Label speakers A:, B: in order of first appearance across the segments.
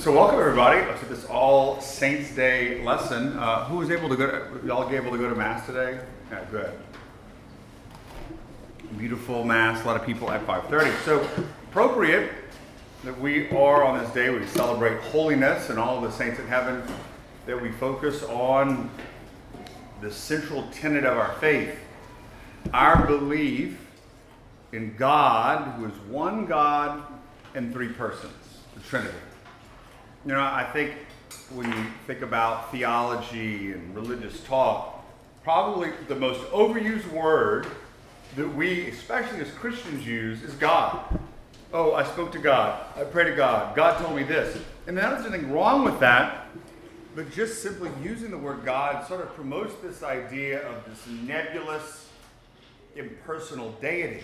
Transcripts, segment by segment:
A: So welcome everybody to this All Saints Day lesson. Uh, who was able to go? To, y'all able to go to mass today? Yeah, good. Beautiful mass. A lot of people at 5:30. So appropriate that we are on this day. We celebrate holiness and all the saints in heaven. That we focus on the central tenet of our faith, our belief in God, who is one God in three persons, the Trinity. You know, I think when you think about theology and religious talk, probably the most overused word that we, especially as Christians, use is God. Oh, I spoke to God. I prayed to God. God told me this. And there's nothing wrong with that, but just simply using the word God sort of promotes this idea of this nebulous, impersonal deity.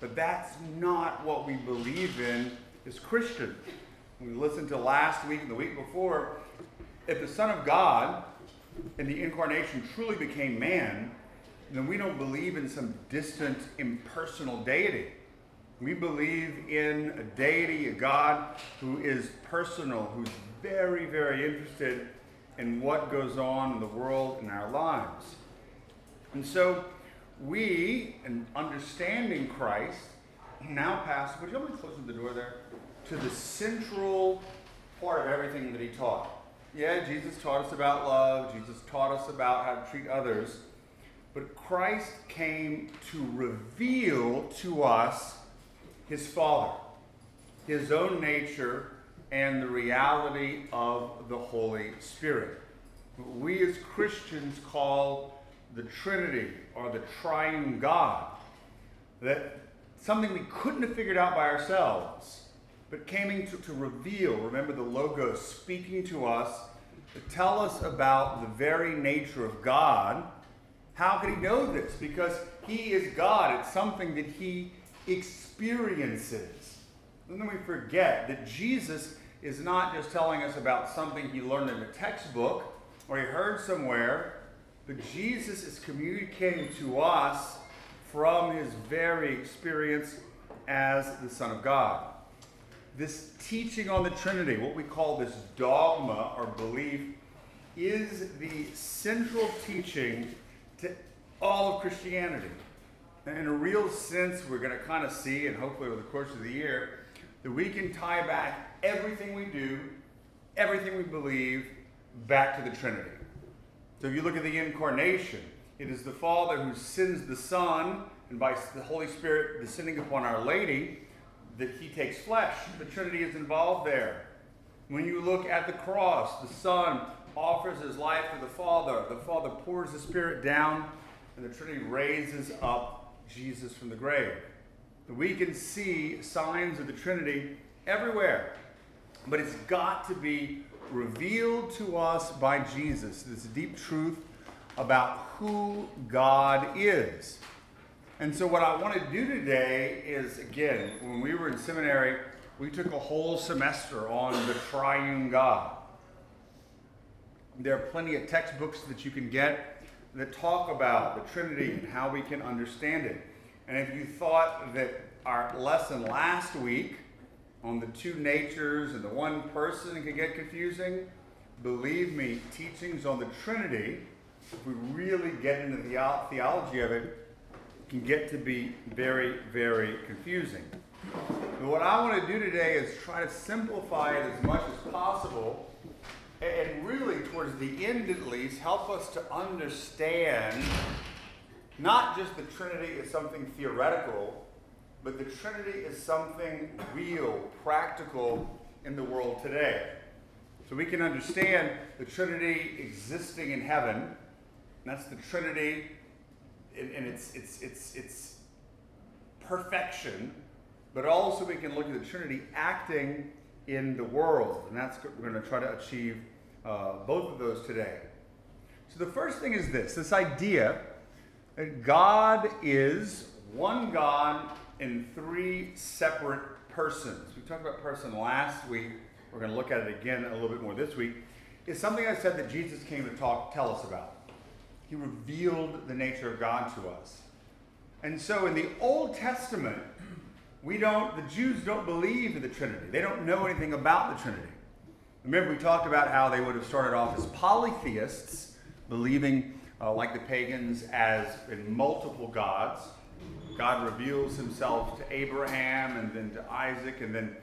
A: But that's not what we believe in as Christians. We listened to last week and the week before. If the Son of God in the incarnation truly became man, then we don't believe in some distant, impersonal deity. We believe in a deity, a God who is personal, who's very, very interested in what goes on in the world and our lives. And so we, in understanding Christ, now pass, would you me close the door there? To the central part of everything that he taught. Yeah, Jesus taught us about love, Jesus taught us about how to treat others, but Christ came to reveal to us his Father, his own nature, and the reality of the Holy Spirit. We as Christians call the Trinity or the triune God. That something we couldn't have figured out by ourselves, but came to, to reveal, remember the Logos speaking to us to tell us about the very nature of God. How could he know this? Because he is God. It's something that he experiences. And then we forget that Jesus is not just telling us about something he learned in a textbook or he heard somewhere, but Jesus is communicating to us from his very experience as the Son of God. This teaching on the Trinity, what we call this dogma or belief, is the central teaching to all of Christianity. And in a real sense, we're going to kind of see, and hopefully over the course of the year, that we can tie back everything we do, everything we believe, back to the Trinity. So if you look at the incarnation, it is the Father who sends the Son, and by the Holy Spirit descending upon Our Lady, that He takes flesh. The Trinity is involved there. When you look at the cross, the Son offers His life to the Father. The Father pours the Spirit down, and the Trinity raises up Jesus from the grave. We can see signs of the Trinity everywhere, but it's got to be revealed to us by Jesus, this deep truth about who God is. And so, what I want to do today is again, when we were in seminary, we took a whole semester on the triune God. There are plenty of textbooks that you can get that talk about the Trinity and how we can understand it. And if you thought that our lesson last week on the two natures and the one person could get confusing, believe me, teachings on the Trinity, if we really get into the theology of it, can get to be very, very confusing. But what I want to do today is try to simplify it as much as possible and really, towards the end at least, help us to understand not just the Trinity is something theoretical, but the Trinity is something real, practical in the world today. So we can understand the Trinity existing in heaven. that's the Trinity in, in its, its, its, its perfection. But also we can look at the Trinity acting in the world. And that's what we're going to try to achieve uh, both of those today. So the first thing is this this idea that God is one God in three separate persons. We talked about person last week. We're going to look at it again a little bit more this week. Is something I said that Jesus came to talk, tell us about. He revealed the nature of God to us. And so in the Old Testament, we don't, the Jews don't believe in the Trinity. They don't know anything about the Trinity. Remember, we talked about how they would have started off as polytheists, believing, uh, like the pagans, as in multiple gods. God reveals himself to Abraham and then to Isaac and then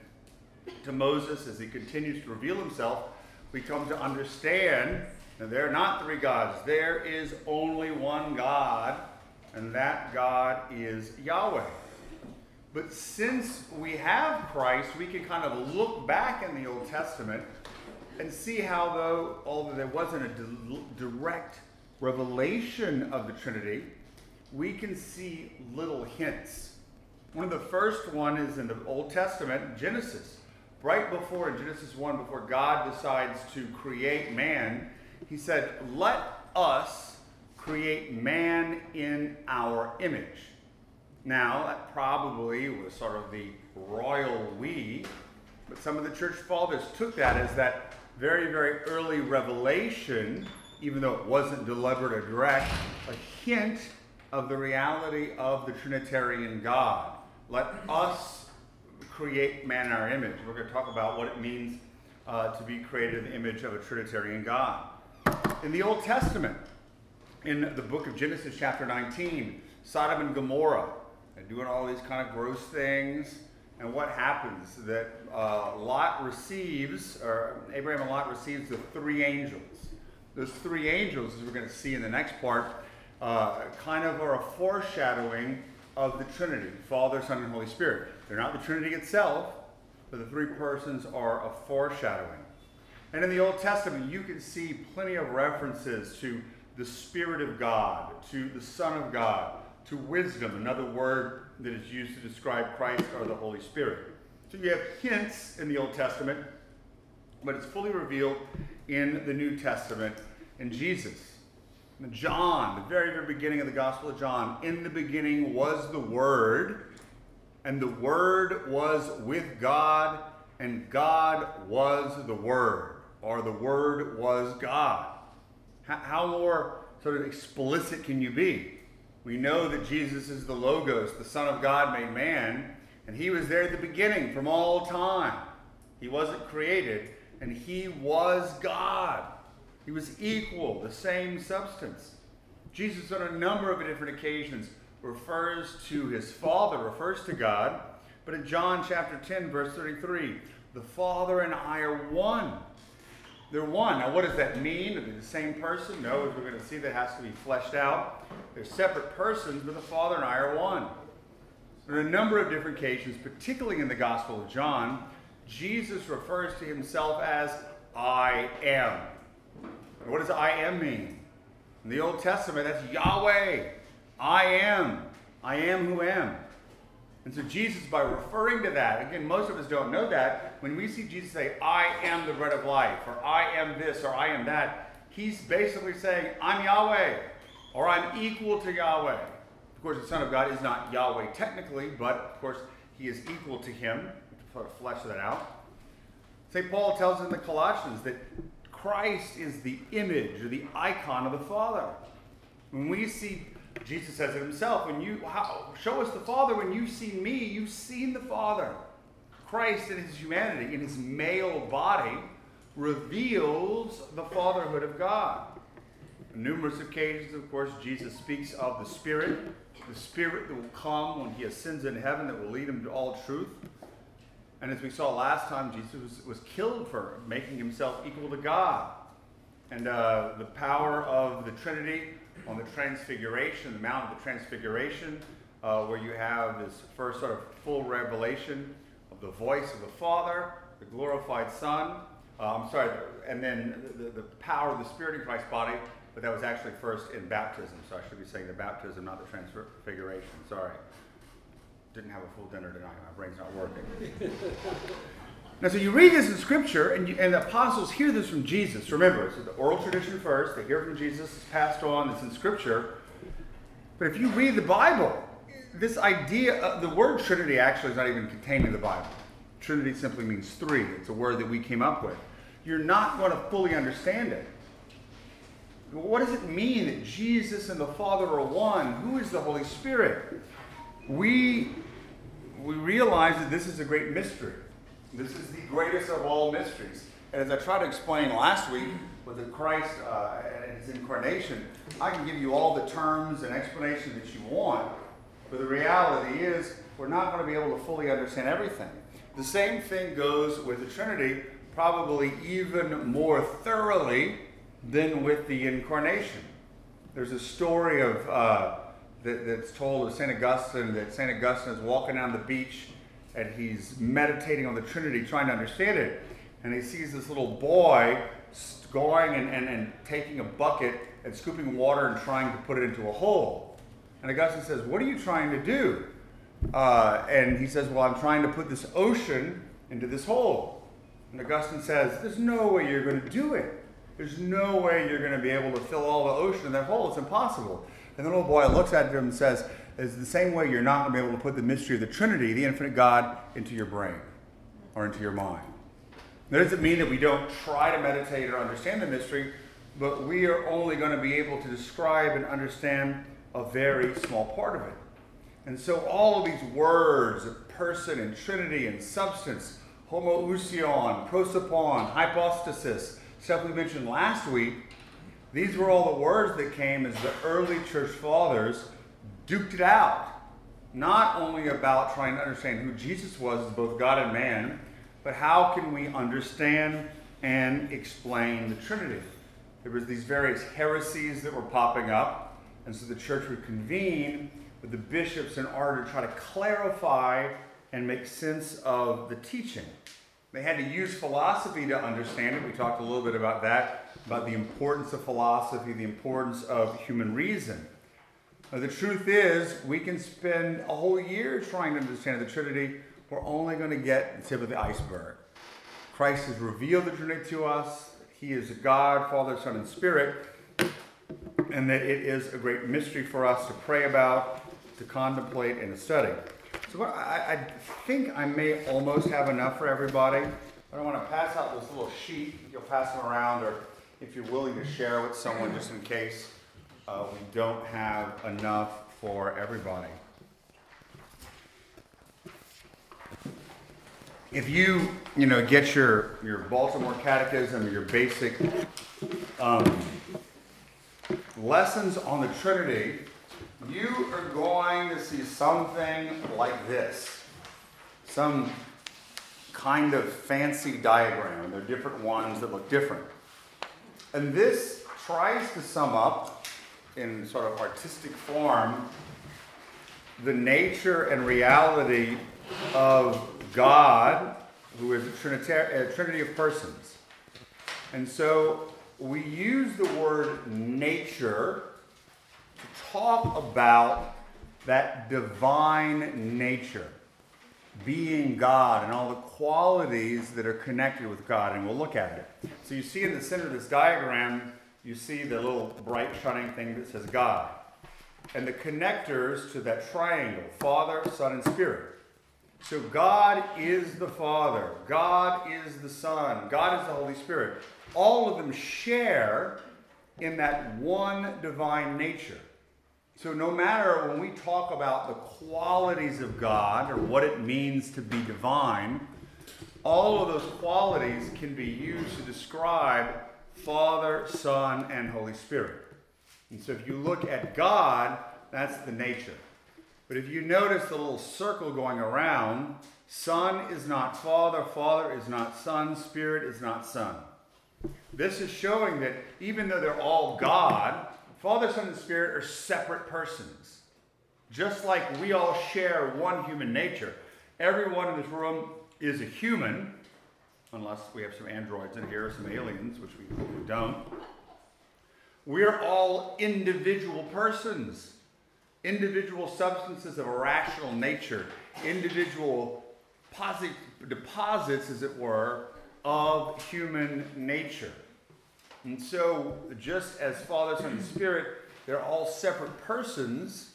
A: to Moses as he continues to reveal himself. We come to understand there are not three gods, there is only one God, and that God is Yahweh. But since we have Christ, we can kind of look back in the Old Testament and see how, though, although there wasn't a di- direct revelation of the Trinity, we can see little hints. One of the first one is in the Old Testament, Genesis. Right before in Genesis 1, before God decides to create man, he said, Let us create man in our image. Now, that probably was sort of the royal we, but some of the church fathers took that as that very, very early revelation, even though it wasn't deliberate or direct, a hint of the reality of the Trinitarian God. Let us create man in our image. We're going to talk about what it means uh, to be created in the image of a Trinitarian God. In the Old Testament, in the book of Genesis, chapter 19, Sodom and Gomorrah, and doing all these kind of gross things and what happens? That uh, Lot receives, or Abraham and Lot receives the three angels. Those three angels, as we're going to see in the next part, uh, kind of are a foreshadowing of the Trinity Father, Son, and Holy Spirit. They're not the Trinity itself, but the three persons are a foreshadowing. And in the Old Testament, you can see plenty of references to the Spirit of God, to the Son of God, to wisdom, another word that is used to describe Christ or the Holy Spirit. So you have hints in the Old Testament, but it's fully revealed in the New Testament in Jesus. John, the very, very beginning of the Gospel of John, in the beginning was the Word, and the Word was with God, and God was the Word, or the Word was God. How more sort of explicit can you be? We know that Jesus is the Logos, the Son of God made man, and he was there at the beginning from all time. He wasn't created, and he was God. He was equal, the same substance. Jesus, on a number of different occasions, refers to his Father, refers to God. But in John chapter 10, verse 33, the Father and I are one. They're one. Now, what does that mean? Are they the same person? No, as we're going to see, that has to be fleshed out. They're separate persons, but the Father and I are one. On a number of different occasions, particularly in the Gospel of John, Jesus refers to himself as I am. what does I am mean? In the Old Testament, that's Yahweh. I am. I am who am. And so Jesus, by referring to that, again, most of us don't know that. When we see Jesus say, I am the bread of life, or I am this, or I am that, he's basically saying, I'm Yahweh, or I'm equal to Yahweh. Of course, the Son of God is not Yahweh technically, but of course, he is equal to him. To flesh that out. St. Paul tells in the Colossians that Christ is the image or the icon of the Father. When we see Jesus says it himself. When you how, show us the Father, when you see me, you've seen the Father. Christ in his humanity, in his male body, reveals the fatherhood of God. On numerous occasions, of course, Jesus speaks of the Spirit, the Spirit that will come when he ascends in heaven, that will lead him to all truth. And as we saw last time, Jesus was, was killed for making himself equal to God. And uh, the power of the Trinity on the Transfiguration, the Mount of the Transfiguration, uh, where you have this first sort of full revelation of the voice of the Father, the glorified Son. Uh, I'm sorry, and then the, the, power of the Spirit in Christ's body, but that was actually first in baptism. So I should be saying the baptism, not the Transfiguration. Sorry. Didn't have a full dinner tonight. My brain's not working. Now, so you read this in Scripture, and, you, and the apostles hear this from Jesus. Remember, it's the oral tradition first, they hear from Jesus, it's passed on, it's in Scripture. But if you read the Bible, this idea, of, the word Trinity actually is not even contained in the Bible. Trinity simply means three, it's a word that we came up with. You're not going to fully understand it. What does it mean that Jesus and the Father are one? Who is the Holy Spirit? We, we realize that this is a great mystery. This is the greatest of all mysteries. And as I tried to explain last week with the Christ uh, and his incarnation, I can give you all the terms and explanations that you want, but the reality is we're not going to be able to fully understand everything. The same thing goes with the Trinity, probably even more thoroughly than with the incarnation. There's a story of uh, that, that's told of St. Augustine that St. Augustine is walking down the beach and he's meditating on the Trinity, trying to understand it. And he sees this little boy going and, and, and taking a bucket and scooping water and trying to put it into a hole. And Augustine says, What are you trying to do? Uh, and he says, Well, I'm trying to put this ocean into this hole. And Augustine says, There's no way you're going to do it. There's no way you're going to be able to fill all the ocean in that hole. It's impossible. And the little boy looks at him and says, It's the same way you're not going to be able to put the mystery of the Trinity, the infinite God, into your brain or into your mind. That doesn't mean that we don't try to meditate or understand the mystery, but we are only going to be able to describe and understand a very small part of it. And so all of these words person and trinity and substance, homoousion, prosopon, hypostasis, stuff we mentioned last week, these were all the words that came as the early church fathers duked it out. Not only about trying to understand who Jesus was as both God and man, but how can we understand and explain the Trinity? There was these various heresies that were popping up, and so the church would convene with the bishops in order to try to clarify and make sense of the teaching. They had to use philosophy to understand it. We talked a little bit about that, about the importance of philosophy, the importance of human reason. Now, the truth is, we can spend a whole year trying to understand the Trinity. We're only going to get the tip of the iceberg. Christ has revealed the Trinity to us. He is God, Father, Son, and Spirit. And that it is a great mystery for us to pray about, to contemplate, and to study. So I, I think I may almost have enough for everybody. I want to pass out this little sheet. You'll pass them around, or if you're willing to share with someone just in case uh, we don't have enough for everybody. If you, you know, get your, your Baltimore Catechism or your basic um, lessons on the Trinity, you are going to see something like this. Some kind of fancy diagram. There are different ones that look different. And this tries to sum up in sort of artistic form the nature and reality of God, who is a, Trinitar- a trinity of persons. And so we use the word nature to talk about that divine nature, being God, and all the qualities that are connected with God. And we'll look at it. So you see in the center of this diagram, you see the little bright shining thing that says God. And the connectors to that triangle Father, Son, and Spirit. So God is the Father, God is the Son, God is the Holy Spirit. All of them share in that one divine nature. So, no matter when we talk about the qualities of God or what it means to be divine, all of those qualities can be used to describe Father, Son, and Holy Spirit. And so, if you look at God, that's the nature. But if you notice the little circle going around, Son is not Father, Father is not Son, Spirit is not Son. This is showing that even though they're all God, Father, Son, and Spirit are separate persons. Just like we all share one human nature, everyone in this room is a human, unless we have some androids in here, some aliens, which we don't. We're all individual persons, individual substances of a rational nature, individual posit- deposits, as it were, of human nature. And so, just as Father, Son, and Spirit, they're all separate persons,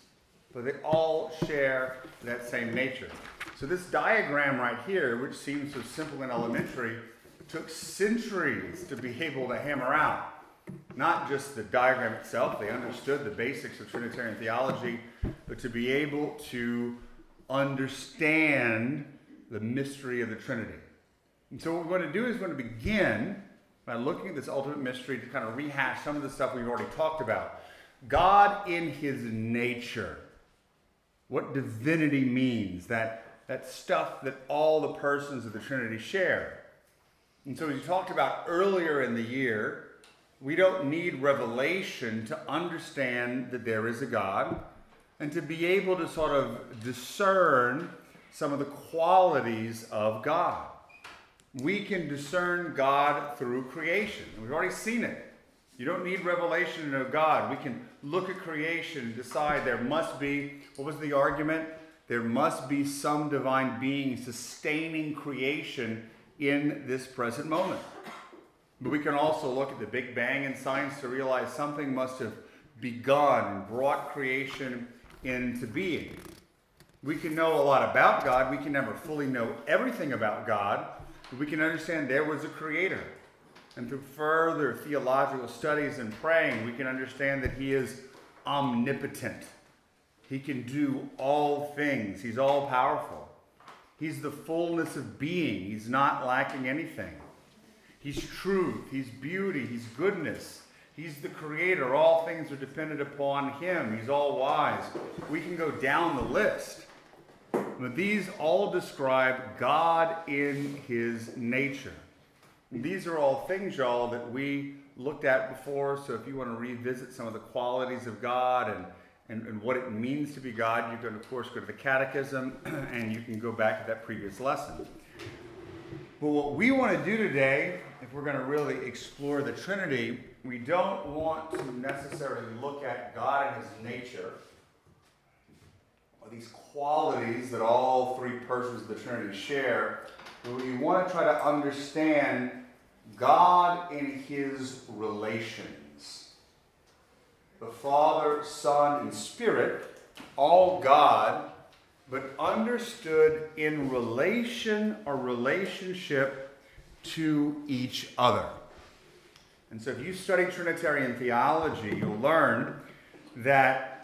A: but they all share that same nature. So, this diagram right here, which seems so simple and elementary, took centuries to be able to hammer out. Not just the diagram itself, they understood the basics of Trinitarian theology, but to be able to understand the mystery of the Trinity. And so, what we're going to do is we're going to begin by looking at this ultimate mystery to kind of rehash some of the stuff we've already talked about. God in his nature, what divinity means, that, that stuff that all the persons of the Trinity share. And so, as we talked about earlier in the year, we don't need revelation to understand that there is a God and to be able to sort of discern some of the qualities of God. We can discern God through creation. We've already seen it. You don't need revelation to know God. We can look at creation and decide there must be, what was the argument? There must be some divine being sustaining creation in this present moment. But we can also look at the Big Bang in science to realize something must have begun and brought creation into being. We can know a lot about God. We can never fully know everything about God, but we can understand there was a creator. And through further theological studies and praying, we can understand that He is omnipotent. He can do all things, He's all powerful. He's the fullness of being, He's not lacking anything. He's truth, He's beauty, He's goodness. He's the creator. All things are dependent upon Him. He's all wise. We can go down the list. But these all describe God in His nature. These are all things, y'all, that we looked at before. So if you want to revisit some of the qualities of God and, and, and what it means to be God, you can, of course, go to the Catechism and you can go back to that previous lesson. But what we want to do today, if we're going to really explore the Trinity, we don't want to necessarily look at God and his nature, or these qualities that all three persons of the Trinity share, but we want to try to understand God in his relations. The Father, Son, and Spirit, all God, but understood in relation or relationship to each other. And so, if you study Trinitarian theology, you'll learn that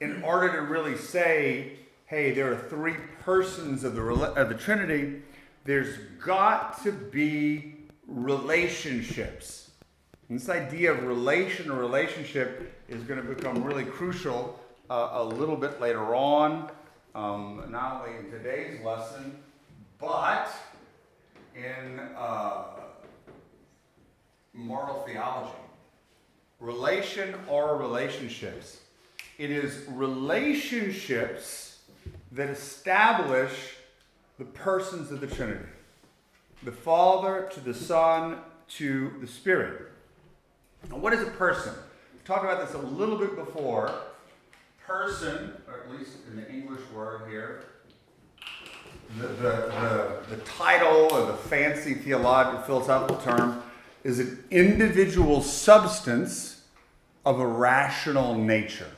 A: in order to really say, hey, there are three persons of the, of the Trinity, there's got to be relationships. And this idea of relation or relationship is going to become really crucial uh, a little bit later on, um, not only in today's lesson, but in. Uh, moral theology. Relation or relationships. It is relationships that establish the persons of the Trinity the Father to the Son to the Spirit. Now, what is a person? We talked about this a little bit before. Person, or at least in the English word here, the, the, the, the title or the fancy theological philosophical term is an individual substance of a rational nature.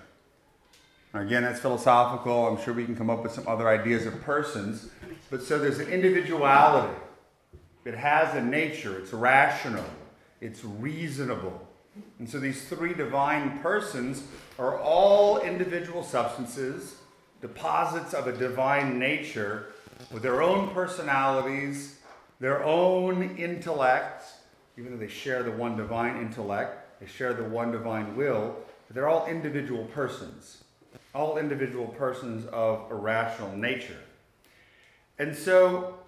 A: Now, again, that's philosophical. I'm sure we can come up with some other ideas of persons. But so there's an individuality. It has a nature, it's rational, it's reasonable. And so these three divine persons are all individual substances, deposits of a divine nature with their own personalities, their own intellects, even though they share the one divine intellect, they share the one divine will, they're all individual persons, all individual persons of a rational nature. And so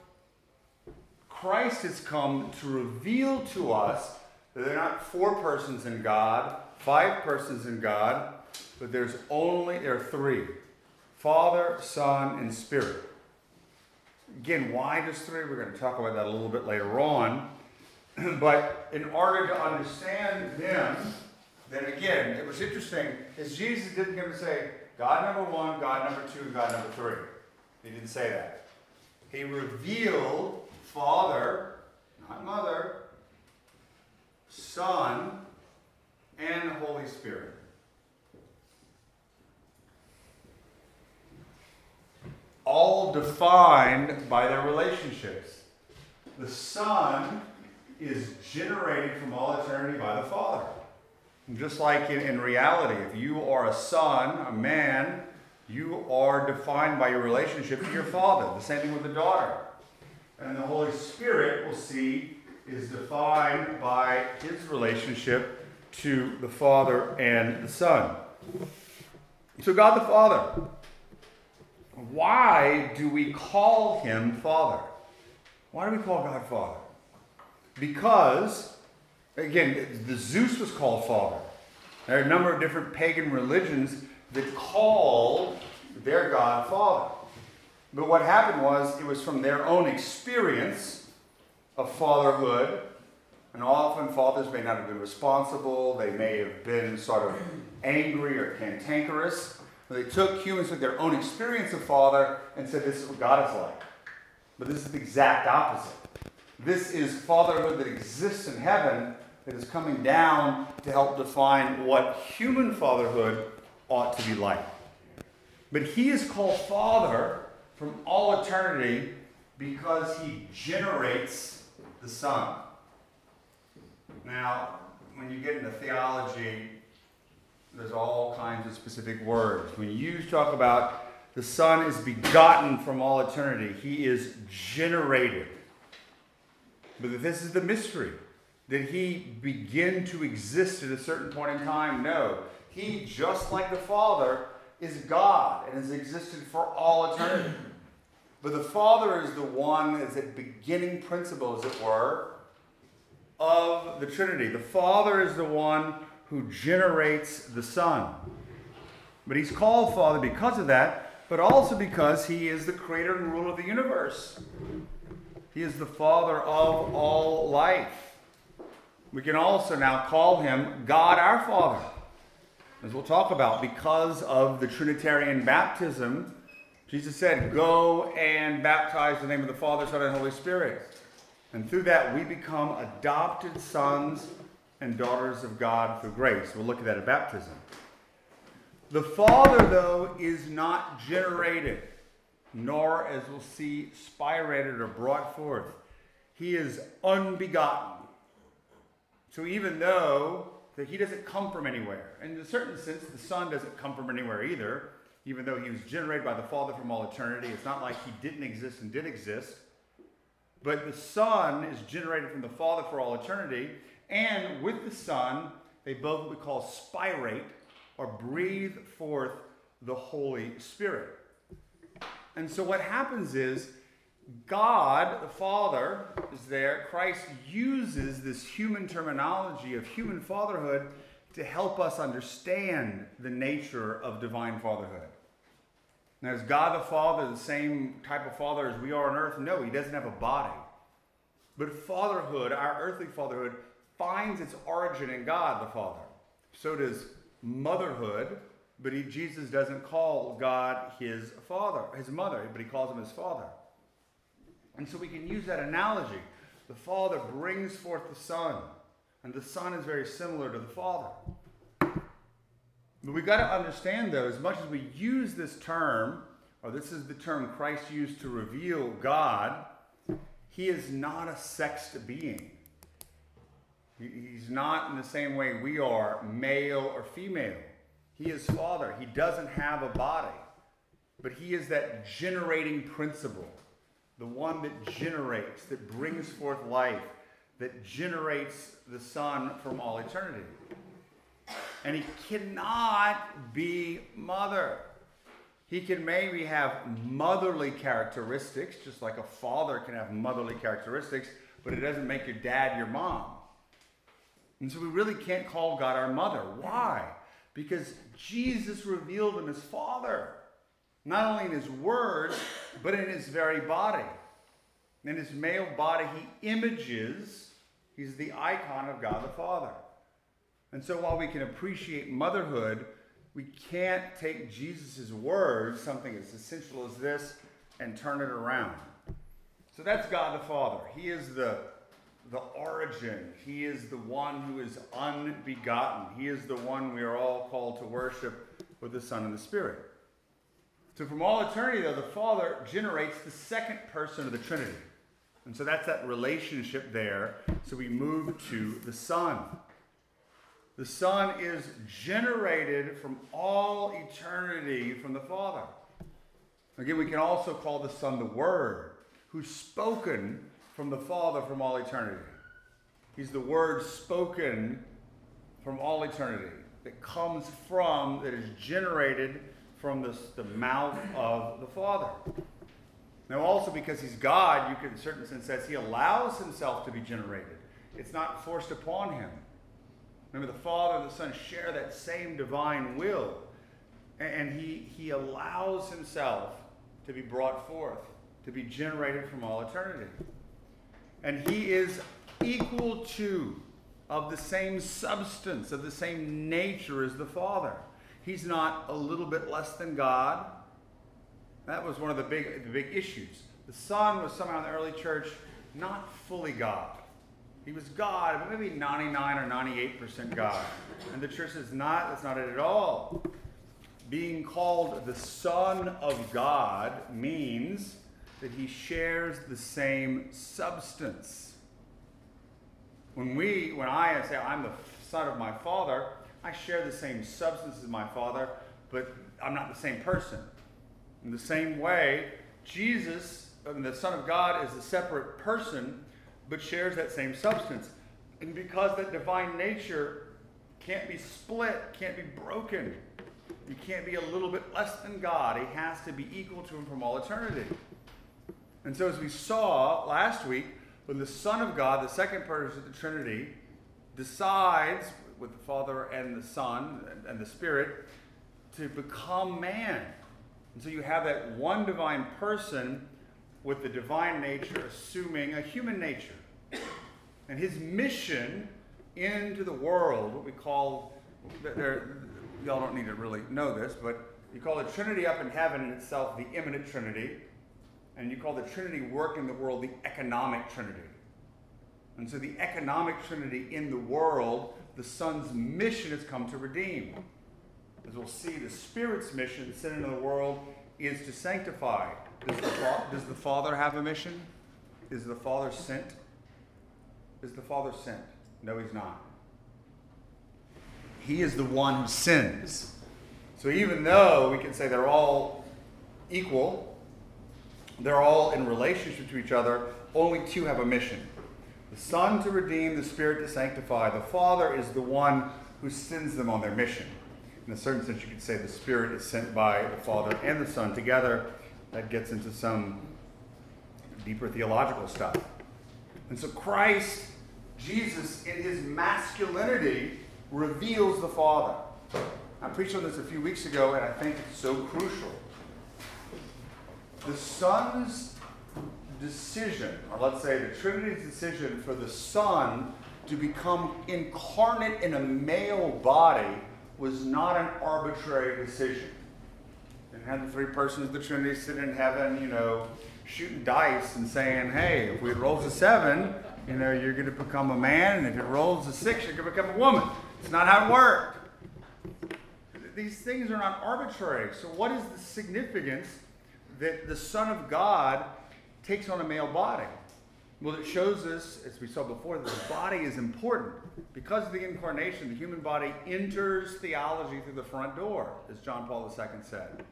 A: Christ has come to reveal to us there are not four persons in God, five persons in God, but there's only there are three. Father, Son, and Spirit. Again, why just three? We're going to talk about that a little bit later on. but in order to understand them, then again, it was interesting, is Jesus didn't come and say, God number one, God number two, God number three. He didn't say that. He revealed Father, not Mother, Son, and Holy Spirit. All defined by their relationships. The Son is generated from all eternity by the Father. And just like in, in reality, if you are a son, a man, you are defined by your relationship to your father. The same thing with the daughter. And the Holy Spirit, we'll see, is defined by his relationship to the Father and the Son. So, God the Father, why do we call him Father? Why do we call God Father? Because, again, the Zeus was called Father. There are a number of different pagan religions that call their God Father. But what happened was it was from their own experience of fatherhood. And often fathers may not have been responsible, they may have been sort of angry or cantankerous. They took humans with their own experience of father and said, This is what God is like. But this is the exact opposite. This is fatherhood that exists in heaven that is coming down to help define what human fatherhood ought to be like. But he is called Father from all eternity because he generates the Son. Now, when you get into theology, there's all kinds of specific words. When you talk about the Son is begotten from all eternity, he is generated. But this is the mystery. Did he begin to exist at a certain point in time? No. He, just like the Father, is God and has existed for all eternity. But the Father is the one, is a beginning principle, as it were, of the Trinity. The Father is the one who generates the Son. But he's called Father because of that, but also because he is the creator and ruler of the universe. He is the Father of all life. We can also now call him God our Father, as we'll talk about, because of the Trinitarian baptism. Jesus said, Go and baptize in the name of the Father, Son, and Holy Spirit. And through that, we become adopted sons and daughters of God through grace. We'll look at that at baptism. The Father, though, is not generated, nor, as we'll see, spirated or brought forth. He is unbegotten. So even though that he doesn't come from anywhere, in a certain sense, the Son doesn't come from anywhere either, even though he was generated by the Father from all eternity. It's not like he didn't exist and did exist. But the Son is generated from the Father for all eternity, and with the Son, they both we call spirate or breathe forth the Holy Spirit. And so what happens is God, the Father, is there. Christ uses this human terminology of human fatherhood to help us understand the nature of divine fatherhood. Now, is God the Father the same type of father as we are on earth? No, he doesn't have a body. But fatherhood, our earthly fatherhood, finds its origin in God the Father. So does motherhood, but he, Jesus doesn't call God his father, his mother, but he calls him his father. And so we can use that analogy. The Father brings forth the Son, and the Son is very similar to the Father. But we've got to understand, though, as much as we use this term, or this is the term Christ used to reveal God, he is not a sexed being. He's not in the same way we are, male or female. He is Father. He doesn't have a body, but He is that generating principle, the one that generates, that brings forth life, that generates the Son from all eternity. And He cannot be mother. He can maybe have motherly characteristics, just like a father can have motherly characteristics, but it doesn't make your dad your mom. And so we really can't call God our mother. Why? Because Jesus revealed him as Father, not only in his words, but in his very body. In his male body, he images, he's the icon of God the Father. And so while we can appreciate motherhood, we can't take Jesus' words, something as essential as this, and turn it around. So that's God the Father. He is the the origin. He is the one who is unbegotten. He is the one we are all called to worship with the Son and the Spirit. So, from all eternity, though, the Father generates the second person of the Trinity. And so that's that relationship there. So we move to the Son. The Son is generated from all eternity from the Father. Again, we can also call the Son the Word, who's spoken from the Father from all eternity. He's the Word spoken from all eternity that comes from, that is generated from the, mouth of the Father. Now, also because he's God, you can, in certain sense, says he allows himself to be generated. It's not forced upon him. Remember, the Father and the Son share that same divine will. And he, he allows himself to be brought forth, to be generated from all eternity. And he is equal to, of the same substance, of the same nature as the Father. He's not a little bit less than God. That was one of the big, the big issues. The Son was somehow in the early church not fully God. He was God, but maybe 99 or 98% God. And the church says, not, that's not it at all. Being called the Son of God means that he shares the same substance. When we, when I say I'm the son of my father, I share the same substance as my father, but I'm not the same person. In the same way, Jesus, the Son of God, is a separate person, but shares that same substance. And because that divine nature can't be split, can't be broken, you can't be a little bit less than God. He has to be equal to Him from all eternity. And so, as we saw last week, when the Son of God, the second person of the Trinity, decides with the Father and the Son and the Spirit to become man. And so you have that one divine person with the divine nature assuming a human nature. And his mission into the world, what we call, y'all don't need to really know this, but you call the Trinity up in heaven in itself the immanent Trinity, and you call the Trinity work in the world the economic Trinity. And so the economic Trinity in the world, the Son's mission has come to redeem. As we'll see, the Spirit's mission, sent into the world, is to sanctify. Does the, does the Father have a mission? Is the Father sent? Is the Father sent? No, he's not. He is the one who sins. So even though we can say they're all equal, they're all in relationship to each other, only two have a mission. The Son to redeem, the Spirit to sanctify. The Father is the one who sends them on their mission. In a certain sense, you could say the Spirit is sent by the Father and the Son together. That gets into some deeper theological stuff. And so Christ, Jesus, in his masculinity, reveals the Father. I preached on this a few weeks ago, and I think it's so crucial. The Son's decision, or let's say the Trinity's decision for the Son to become incarnate in a male body was not an arbitrary decision. And had the three persons of the Trinity sitting in heaven, you know, shooting dice and saying, hey, if it rolls a seven, you know, you're going to become a man, and if it rolls a six, you're going to become a woman. It's not how it worked. These things are not arbitrary. So, what is the significance that the Son of God takes on a male body? Well, it shows us, as we saw before, that the body is important. Because of the incarnation, the human body enters theology through the front door, as John Paul II said.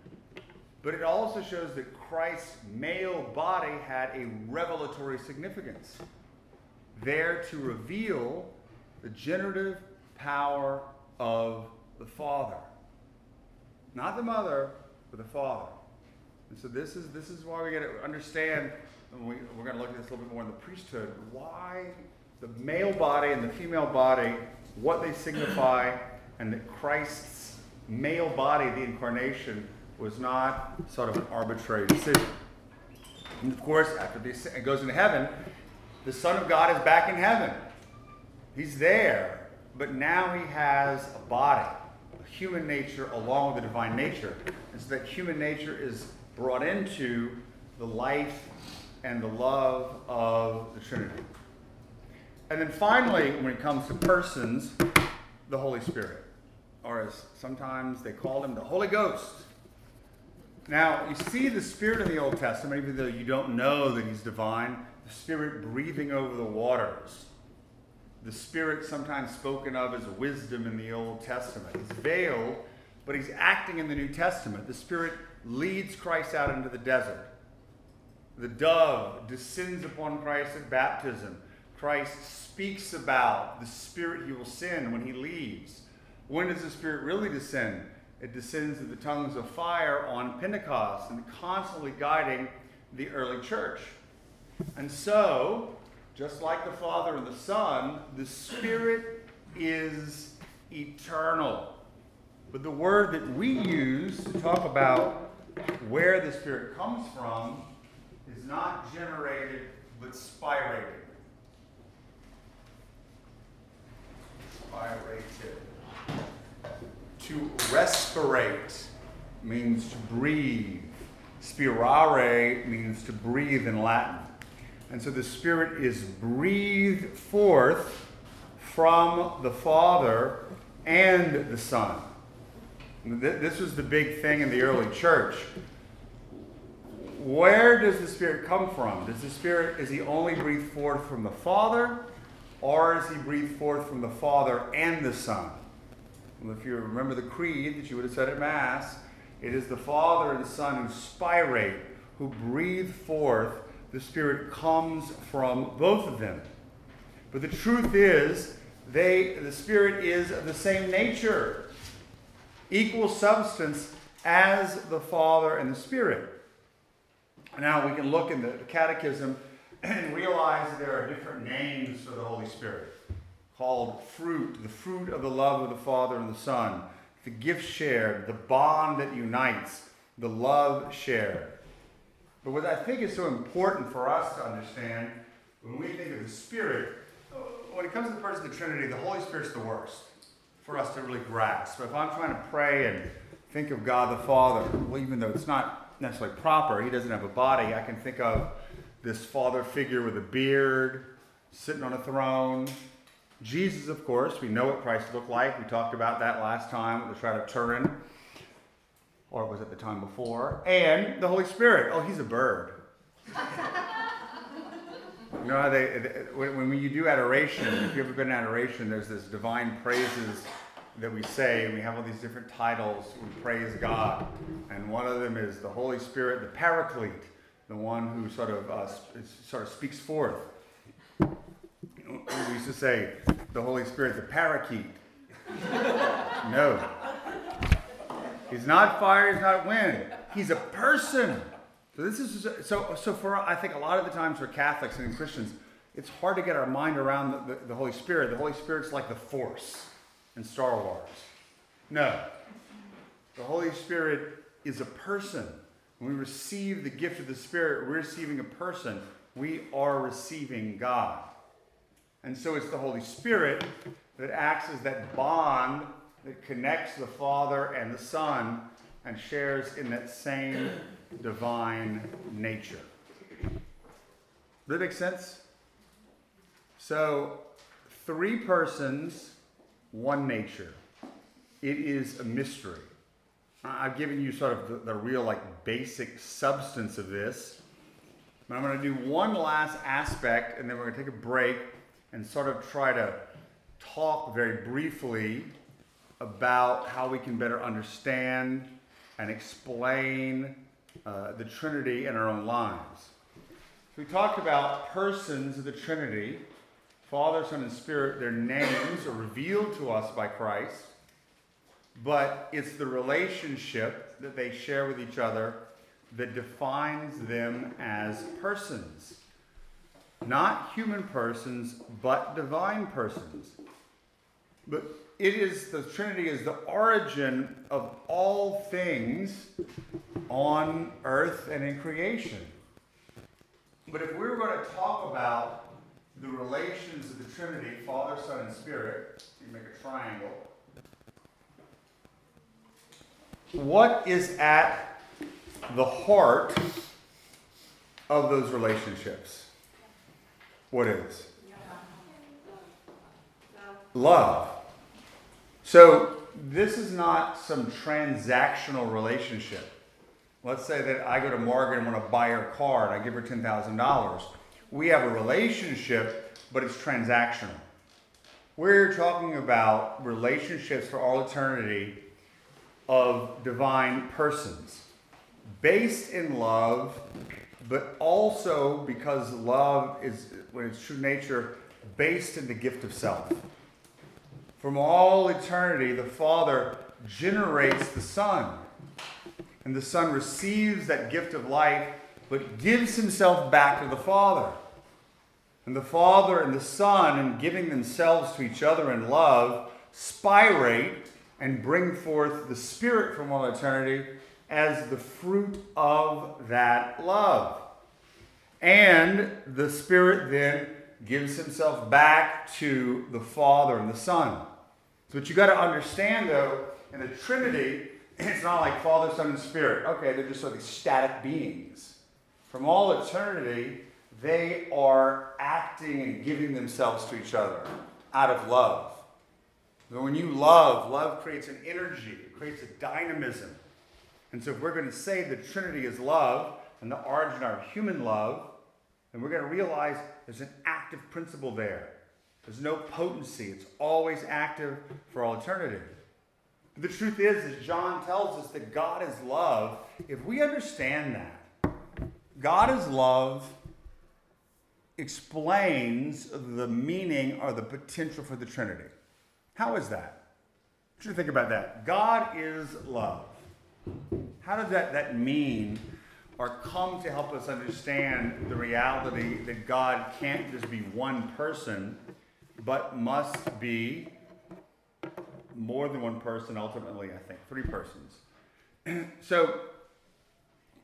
A: But it also shows that Christ's male body had a revelatory significance, there to reveal the generative power of the Father. Not the mother, but the Father. And so this is this is why we got to understand we, we're going to look at this a little bit more in the priesthood, why the male body and the female body, what they signify, and that Christ's male body, the incarnation, was not sort of an arbitrary decision. And of course, after this, it goes into heaven, the Son of God is back in heaven. He's there, but now he has a body, a human nature along with the divine nature. And so that human nature is brought into the life and the love of the Trinity. And then finally, when it comes to persons, the Holy Spirit, or as sometimes they call him, the Holy Ghost. Now, you see the Spirit in the Old Testament, even though you don't know that he's divine, the Spirit breathing over the waters. The Spirit, sometimes spoken of as wisdom in the Old Testament. He's veiled, but he's acting in the New Testament. The Spirit leads Christ out into the desert The dove descends upon Christ at baptism. Christ speaks about the Spirit he will send when he leaves. When does the Spirit really descend? It descends in the tongues of fire on Pentecost and constantly guiding the early church. And so, just like the Father and the Son, the Spirit is eternal. But the word that we use to talk about where the Spirit comes from is not generated but spirated. Spirated. To respirate means to breathe. Spirare means to breathe in Latin. And so the Spirit is breathed forth from the Father and the Son. This was the big thing in the early church. Where does the Spirit come from? Does the Spirit, is he only breathed forth from the Father, or is he breathed forth from the Father and the Son? If you remember the creed that you would have said at Mass, it is the Father and the Son who spirate, who breathe forth. The Spirit comes from both of them. But the truth is, they, the Spirit is of the same nature, equal substance as the Father and the Spirit. Now we can look in the Catechism and realize there are different names for the Holy Spirit called fruit, the fruit of the love of the Father and the Son, the gift shared, the bond that unites, the love shared. But what I think is so important for us to understand when we think of the Spirit, when it comes to the person of the Trinity, the Holy Spirit's the worst for us to really grasp. If I'm trying to pray and think of God the Father, well, even though it's not necessarily proper, He doesn't have a body, I can think of this Father figure with a beard sitting on a throne Jesus, of course, we know what Christ looked like. We talked about that last time at the Shroud of Turin, or was it the time before? And the Holy Spirit. Oh, he's a bird. you know how they, when, you do adoration, if you've ever been in adoration, there's this divine praises that we say, and we have all these different titles. We praise God, and one of them is the Holy Spirit, the Paraclete, the one who sort of uh, sort of speaks forth we used to say the Holy Spirit, the parakeet. no. He's not fire, he's not wind. He's a person. So this is so so for I think a lot of the times for Catholics and Christians, it's hard to get our mind around the, the, the Holy Spirit. The Holy Spirit's like the force in Star Wars. No. The Holy Spirit is a person. When we receive the gift of the Spirit, we're receiving a person. We are receiving God. And so it's the Holy Spirit that acts as that bond that connects the Father and the Son and shares in that same divine nature. Does that make sense? So, three persons, one nature. It is a mystery. I've given you sort of the, the real, like, basic substance of this. But I'm going to do one last aspect, and then we're going to take a break and sort of try to talk very briefly about how we can better understand and explain uh, the Trinity in our own lives. So we talked about persons of the Trinity Father, Son, and Spirit. Their names are revealed to us by Christ, but it's the relationship that they share with each other that defines them as persons not human persons, but divine persons. But it is the Trinity is the origin of all things on earth and in creation. But if we were going to talk about the relations of the Trinity, Father, Son, and Spirit, you make a triangle. What is at the heart of those relationships? What is? Love. So this is not some transactional relationship. Let's say that I go to Margaret and want to buy her car and I give her $10,000. We have a relationship, but it's transactional. We're talking about relationships for all eternity of divine persons based in love but also because love is, when its true nature, based in the gift of self. From all eternity, the Father generates the Son. And the Son receives that gift of life, but gives himself back to the Father. And the Father and the Son, in giving themselves to each other in love, spirate and bring forth the Spirit from all eternity as the fruit of that love. And the Spirit then gives himself back to the Father and the Son. So, what you got to understand, though, in the Trinity, it's not like Father, Son, and Spirit. Okay, they're just sort of static beings. From all eternity, they are acting and giving themselves to each other out of love. But when you love, love creates an energy, it creates a dynamism. And so, if we're going to say the Trinity is love and the origin of human love, then we're going to realize there's an active principle there. There's no potency, it's always active for all eternity. The truth is, as John tells us, that God is love. If we understand that, God is love explains the meaning or the potential for the Trinity. How is that? What you think about that? God is love. How does that, that mean or come to help us understand the reality that God can't just be one person, but must be more than one person, ultimately, I think, three persons. so,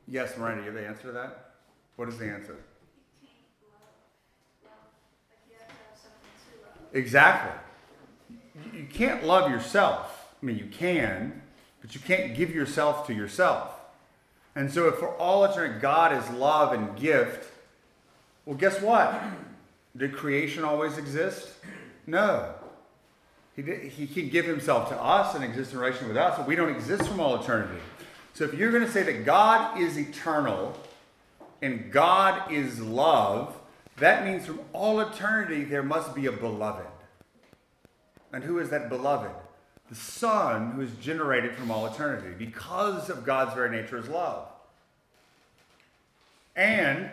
A: yes, Miranda, you have the answer to that? What is the answer? Exactly. You can't love yourself. I mean, you can, but you can't give yourself to yourself. And so, if for all eternity God is love and gift, well, guess what? Did creation always exist? No. He, did, he can give himself to us and exist in relation with us, but we don't exist from all eternity. So, if you're going to say that God is eternal and God is love, that means from all eternity there must be a beloved. And who is that beloved? The Son who is generated from all eternity because of God's very nature is love. And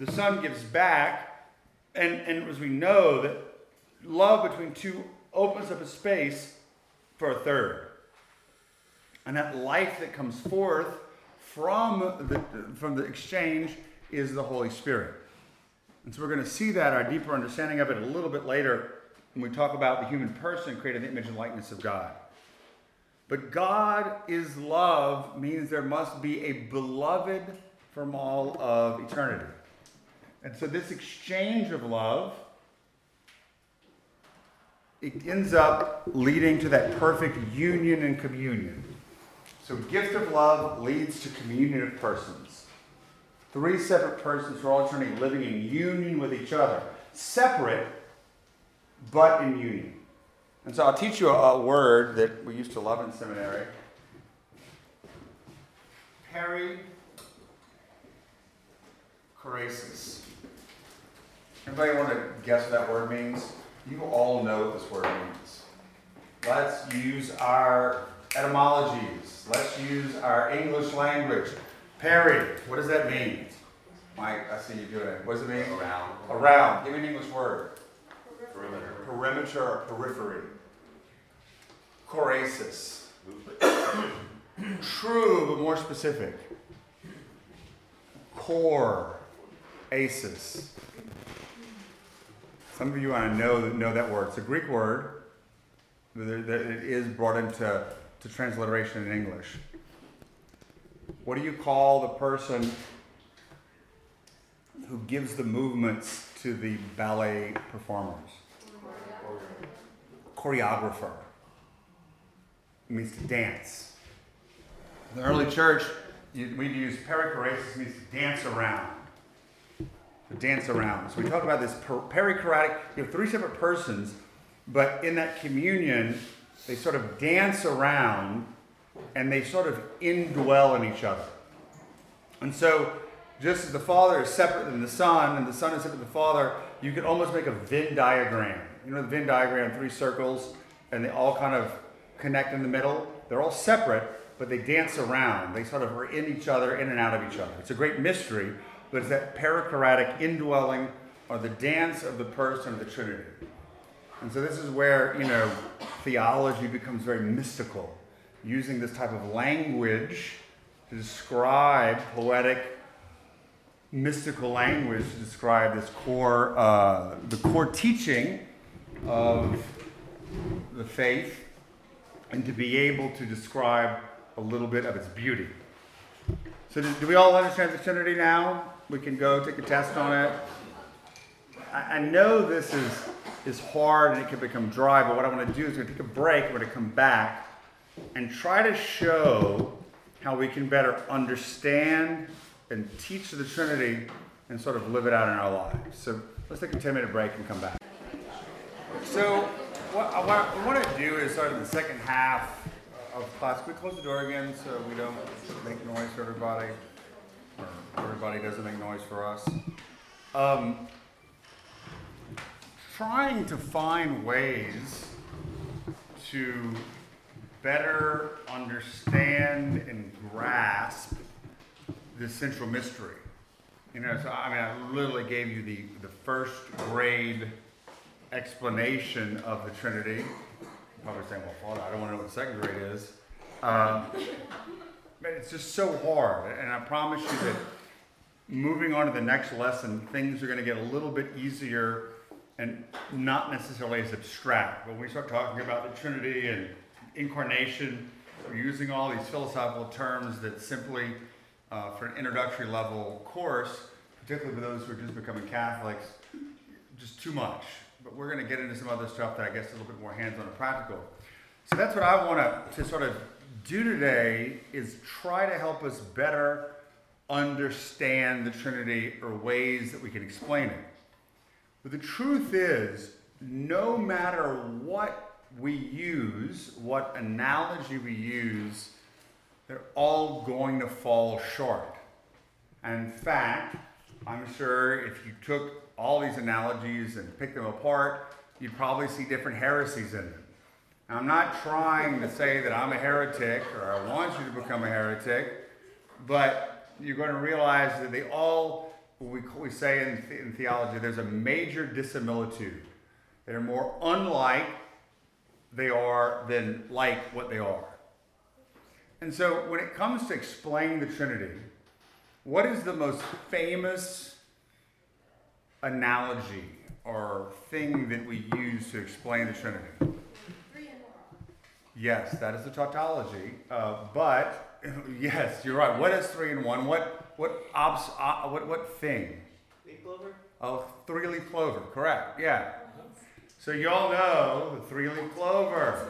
A: the Son gives back, and, and as we know, that love between two opens up a space for a third. And that life that comes forth from the, from the exchange is the Holy Spirit. And so we're going to see that, our deeper understanding of it, a little bit later when we talk about the human person created in the image and likeness of God. But God is love means there must be a beloved from all of eternity. And so this exchange of love it ends up leading to that perfect union and communion. So gift of love leads to communion of persons. Three separate persons for all eternity living in union with each other. Separate but in union. And so I'll teach you a, a word that we used to love in seminary. Perichoresis. Anybody want to guess what that word means? You all know what this word means. Let's use our etymologies. Let's use our English language. Peri, what does that mean? Mike, I see you doing it. What does it mean?
B: Around.
A: Around. Give me an English word
B: Perimeter.
A: perimeter or periphery. Choresis. True, but more specific. Core. Asis. Some of you I know know that word. It's a Greek word that it is brought into to transliteration in English. What do you call the person who gives the movements to the ballet performers? Choreographer. It means to dance. In the early church, we'd use perichoresis, means to dance around. To dance around. So we talk about this per- you have three separate persons, but in that communion, they sort of dance around and they sort of indwell in each other. And so, just as the Father is separate than the Son, and the Son is separate than the Father, you could almost make a Venn diagram you know the Venn diagram, three circles, and they all kind of connect in the middle. They're all separate, but they dance around. They sort of are in each other, in and out of each other. It's a great mystery but it's that perichoretic indwelling or the dance of the person of the Trinity. And so this is where, you know, theology becomes very mystical, using this type of language to describe poetic, mystical language to describe this core, uh, the core teaching of the faith, and to be able to describe a little bit of its beauty. So, do, do we all understand the Trinity now? We can go take a test on it. I, I know this is is hard and it can become dry, but what I want to do is going to take a break. We're going to come back and try to show how we can better understand and teach the Trinity and sort of live it out in our lives. So let's take a 10 minute break and come back. So, what, I want to do is start in the second half of class. Can we close the door again so we don't make noise for everybody? Or everybody doesn't make noise for us. Um, trying to find ways to better understand and grasp the central mystery. You know, so I mean, I literally gave you the, the first grade explanation of the Trinity. You're probably saying, well, Father, I don't want to know what second grade is. Um, but it's just so hard. And I promise you that moving on to the next lesson, things are going to get a little bit easier and not necessarily as abstract. When we start talking about the Trinity and incarnation, we're using all these philosophical terms that simply, uh, for an introductory level course, particularly for those who are just becoming Catholics, just too much. But we're going to get into some other stuff that I guess is a little bit more hands-on and practical. So that's what I want to sort of do today is try to help us better understand the Trinity or ways that we can explain it. But the truth is, no matter what we use, what analogy we use, they're all going to fall short. And in fact, I'm sure if you took all these analogies and picked them apart, you'd probably see different heresies in them. Now, I'm not trying to say that I'm a heretic or I want you to become a heretic, but you're going to realize that they all we, we say in, in theology, there's a major dissimilitude. They're more unlike they are than like what they are. And so when it comes to explaining the Trinity, what is the most famous analogy or thing that we use to explain the Trinity? Yes, that is the tautology. Uh, but yes, you're right. What is three in one? What what obs, uh, what what thing?
B: Leaf clover.
A: Oh, three-leaf clover. Correct. Yeah. So you all know the three-leaf clover.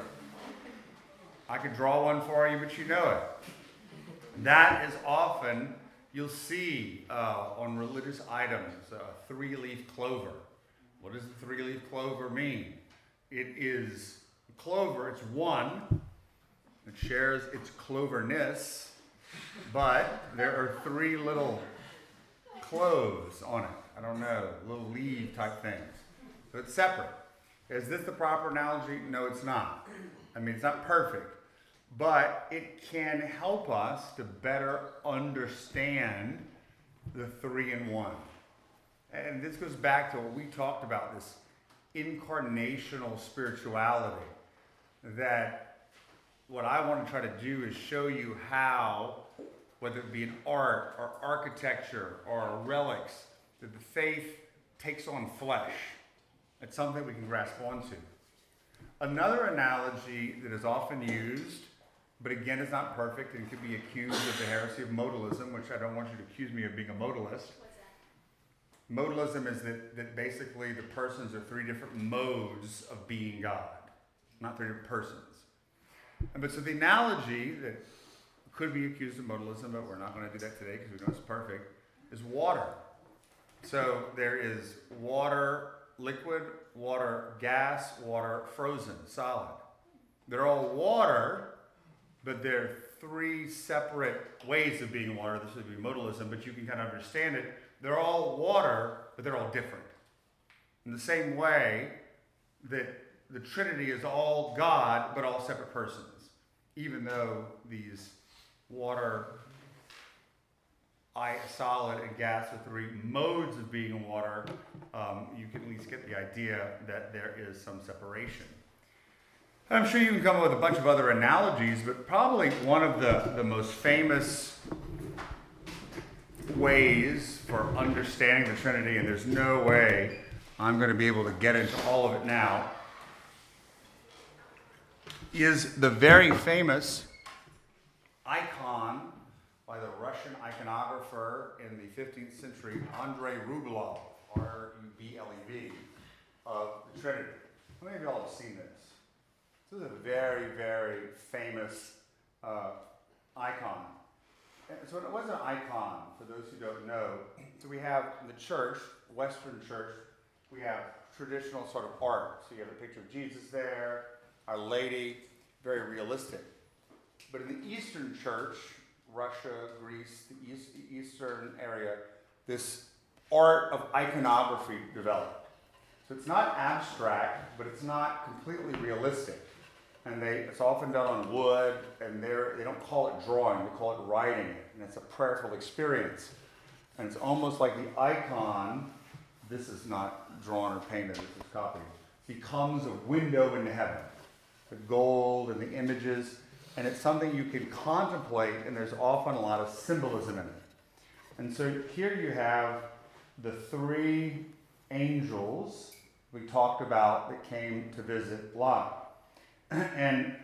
A: I could draw one for you, but you know it. That is often you'll see uh, on religious items a three-leaf clover. What does the three-leaf clover mean? It is clover. It's one. It shares its cloverness but there are three little cloves on it. I don't know, little leaf type things. So it's separate. Is this the proper analogy? No, it's not. I mean, it's not perfect, but it can help us to better understand the three in one. And this goes back to what we talked about this incarnational spirituality that what I want to try to do is show you how whether it be in art or architecture or relics, that the faith takes on flesh. It's something we can grasp onto. Another analogy that is often used, but again it's not perfect and could be accused of the heresy of modalism, which I don't want you to accuse me of being a modalist. Modalism is that, that basically the persons are three different modes of being God, not three different persons. And but so the analogy that could be accused of modalism, but we're not going to do that today because we know it's perfect, is water. So there is water liquid, water gas, water frozen, solid. They're all water, but there are three separate ways of being water. This would be modalism, but you can kind of understand it. They're all water, but they're all different. In the same way that the Trinity is all God, but all separate persons, even though these water solid and gas are three modes of being water, um, you can at least get the idea that there is some separation. I'm sure you can come up with a bunch of other analogies, but probably one of the, the most famous ways for understanding the Trinity, and there's no way I'm going to be able to get into all of it now, is the very famous icon by the Russian iconographer in the 15th century, Andrei Rublev, R U B L E V, of the Trinity. How many of y'all have seen this? This is a very, very famous uh, icon. so it was an icon, for those who don't know. So we have in the church, Western church, we have traditional sort of art. So you have a picture of Jesus there, Our Lady, very realistic. But in the Eastern church, Russia, Greece, the East, Eastern area, this art of iconography developed. So it's not abstract, but it's not completely realistic. And they, it's often done on wood, and they don't call it drawing, they call it writing it. And it's a prayerful experience. And it's almost like the icon, this is not drawn or painted, this is copied, becomes a window into heaven. The gold and the images and it's something you can contemplate, and there's often a lot of symbolism in it. And so here you have the three angels we talked about that came to visit Lot. And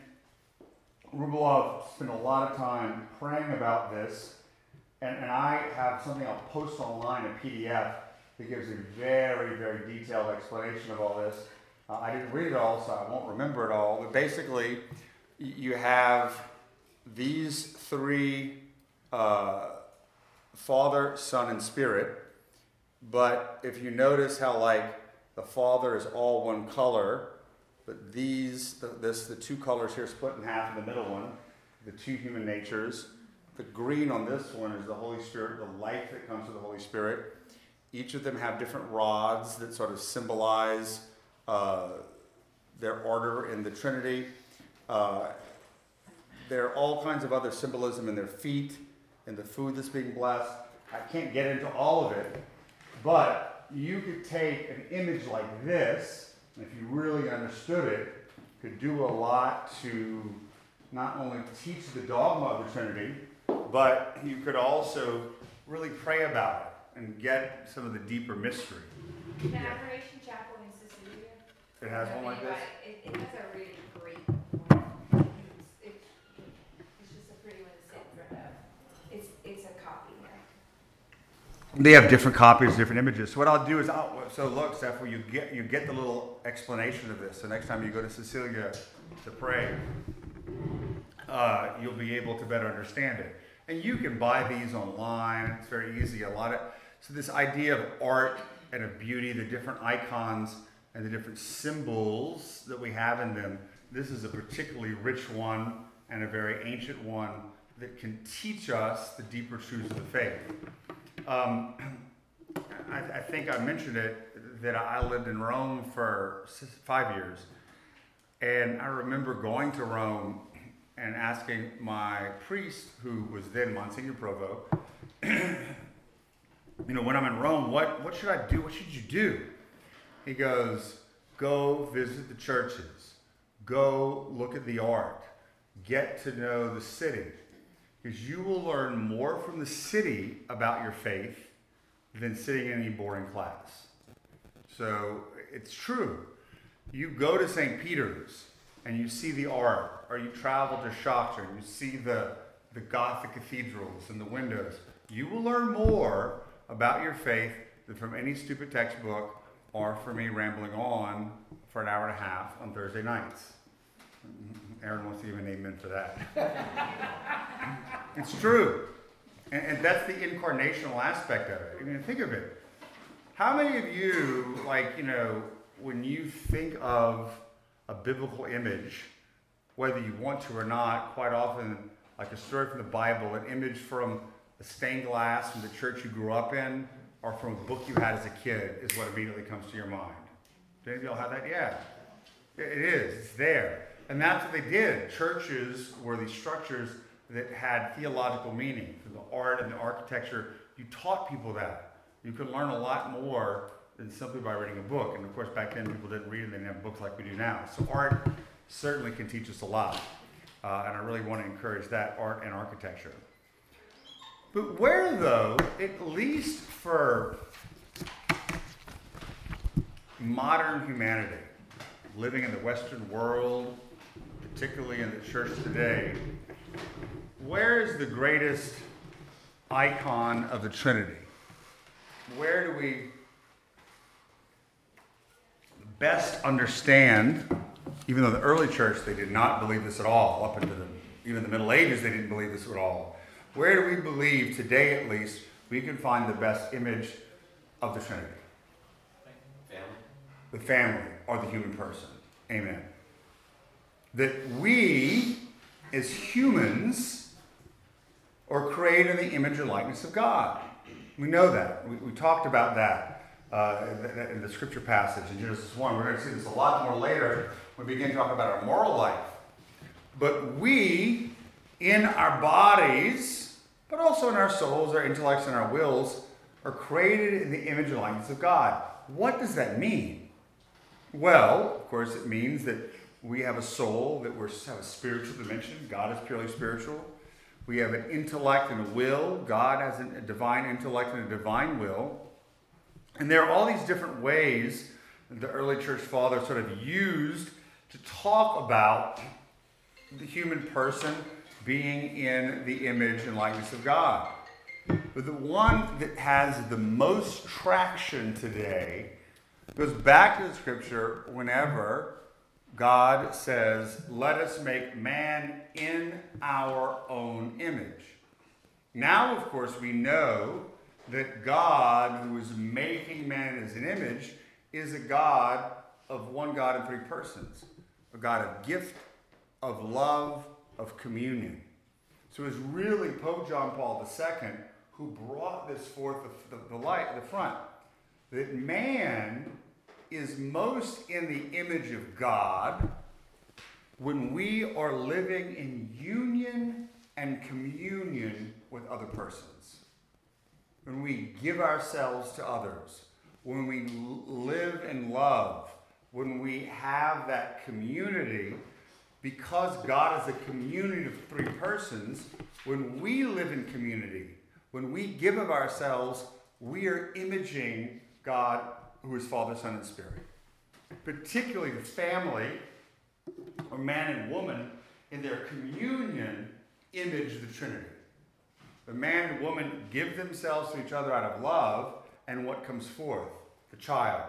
A: Rublev spent a lot of time praying about this, and, and I have something I'll post online, a PDF, that gives a very, very detailed explanation of all this. Uh, I didn't read it all, so I won't remember it all, but basically, you have these three uh, Father, Son, and Spirit. But if you notice how, like, the Father is all one color, but these, the, this, the two colors here split in half in the middle one, the two human natures. The green on this one is the Holy Spirit, the life that comes from the Holy Spirit. Each of them have different rods that sort of symbolize uh, their order in the Trinity. Uh, there are all kinds of other symbolism in their feet and the food that's being blessed. I can't get into all of it, but you could take an image like this, if you really understood it, could do a lot to not only teach the dogma of the Trinity, but you could also really pray about it and get some of the deeper mystery.
B: The Adoration Chapel in Cecilia.
A: It has one like this?
B: It, it has a really great. It's a copy.
A: they have different copies, different images. So what I'll do is, I'll, so look, Steph, you get you get the little explanation of this. So next time you go to Cecilia to pray, uh, you'll be able to better understand it. And you can buy these online. It's very easy. A lot of so this idea of art and of beauty, the different icons and the different symbols that we have in them. This is a particularly rich one and a very ancient one that can teach us the deeper truths of the faith. Um, I, I, think I mentioned it that I lived in Rome for five years. And I remember going to Rome and asking my priest, who was then Monsignor Provo, you know, when I'm in Rome, what, what should I do? What should you do? He goes, go visit the churches, go look at the art, get to know the city because you will learn more from the city about your faith than sitting in any boring class. So it's true. You go to St. Peter's and you see the art, or you travel to Chartres and you see the, the Gothic cathedrals and the windows. You will learn more about your faith than from any stupid textbook or from me rambling on for an hour and a half on Thursday nights. Aaron wants to give an amen for that. it's true. And, and, that's the incarnational aspect of it. I mean, think of it. How many of you, like, you know, when you think of a biblical image, whether you want to or not, quite often, like a story from the Bible, an image from a stained glass from the church you grew up in, or from a book you had as a kid, is what immediately comes to your mind. Do any of y'all have that? Yeah. It is. It's there. And that's what they did. Churches were these structures that had theological meaning. The art and the architecture you taught people that. You could learn a lot more than simply by reading a book. And of course, back then people didn't read and they didn't have books like we do now. So art certainly can teach us a lot. Uh, and I really want to encourage that art and architecture. But where, though, at least for modern humanity, living in the Western world, particularly in the church today, where is the greatest icon of the Trinity? Where do we best understand, even though the early church, they did not believe this at all, up into the, even the Middle Ages, they didn't believe this at all. Where do we believe, today at least, we can find the best image of the Trinity?
C: Family.
A: The family or the human person. Amen. That we, as humans, are created in the image and likeness of God. We know that. We, we talked about that uh, in the scripture passage in Genesis 1. We're going to see this a lot more later when we begin talking about our moral life. But we, in our bodies, but also in our souls, our intellects, and our wills, are created in the image and likeness of God. What does that mean? Well, of course, it means that we have a soul, that we have a spiritual dimension. God is purely spiritual. We have an intellect and a will. God has a divine intellect and a divine will. And there are all these different ways the early church fathers sort of used to talk about the human person being in the image and likeness of God. But the one that has the most traction today goes back to the scripture whenever God says, Let us make man in our own image. Now, of course, we know that God, who is making man as an image, is a God of one God in three persons a God of gift, of love, of communion. So it's really Pope John Paul II who brought this forth the, the, the light, the front, that man is most in the image of God when we are living in union and communion with other persons. When we give ourselves to others, when we live in love, when we have that community, because God is a community of three persons, when we live in community, when we give of ourselves, we are imaging God who is Father, Son, and Spirit. Particularly the family, or man and woman, in their communion, image the Trinity. The man and woman give themselves to each other out of love, and what comes forth? The child,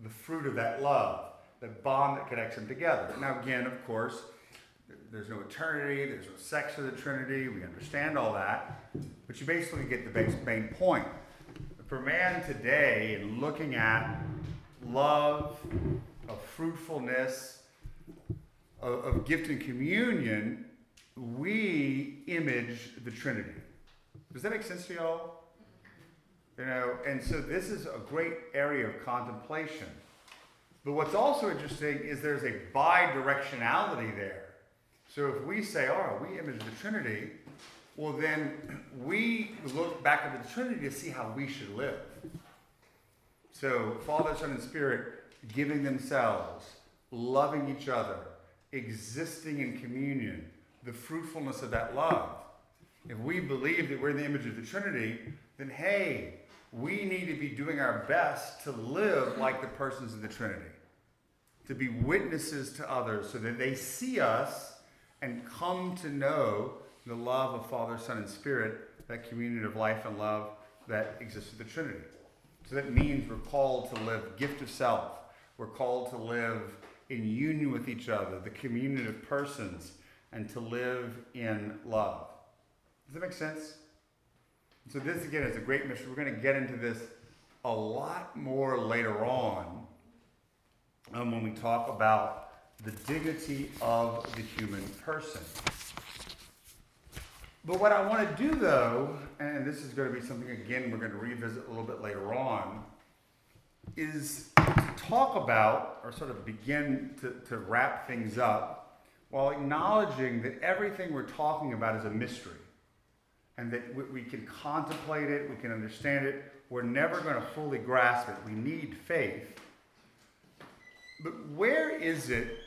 A: the fruit of that love, the bond that connects them together. Now, again, of course, there's no eternity, there's no sex of the Trinity, we understand all that, but you basically get the main point for man today, looking at love, of fruitfulness, of, of gift and communion, we image the Trinity. Does that make sense to y'all? You know, and so this is a great area of contemplation. But what's also interesting is there's a bi-directionality there. So if we say, oh, we image the Trinity, well, then we look back at the Trinity to see how we should live. So, Father, Son, and Spirit giving themselves, loving each other, existing in communion, the fruitfulness of that love. If we believe that we're in the image of the Trinity, then hey, we need to be doing our best to live like the persons of the Trinity, to be witnesses to others so that they see us and come to know the love of Father, Son, and Spirit, that communion of life and love that exists in the Trinity. So that means we're called to live gift of self. We're called to live in union with each other, the communion of persons, and to live in love. Does that make sense? So this again is a great mission. We're going to get into this a lot more later on um, when we talk about the dignity of the human person. But what I want to do, though, and this is going to be something, again, we're going to revisit a little bit later on, is to talk about, or sort of begin to, to wrap things up, while acknowledging that everything we're talking about is a mystery. and that we, we can contemplate it, we can understand it. We're never going to fully grasp it. We need faith. But where is it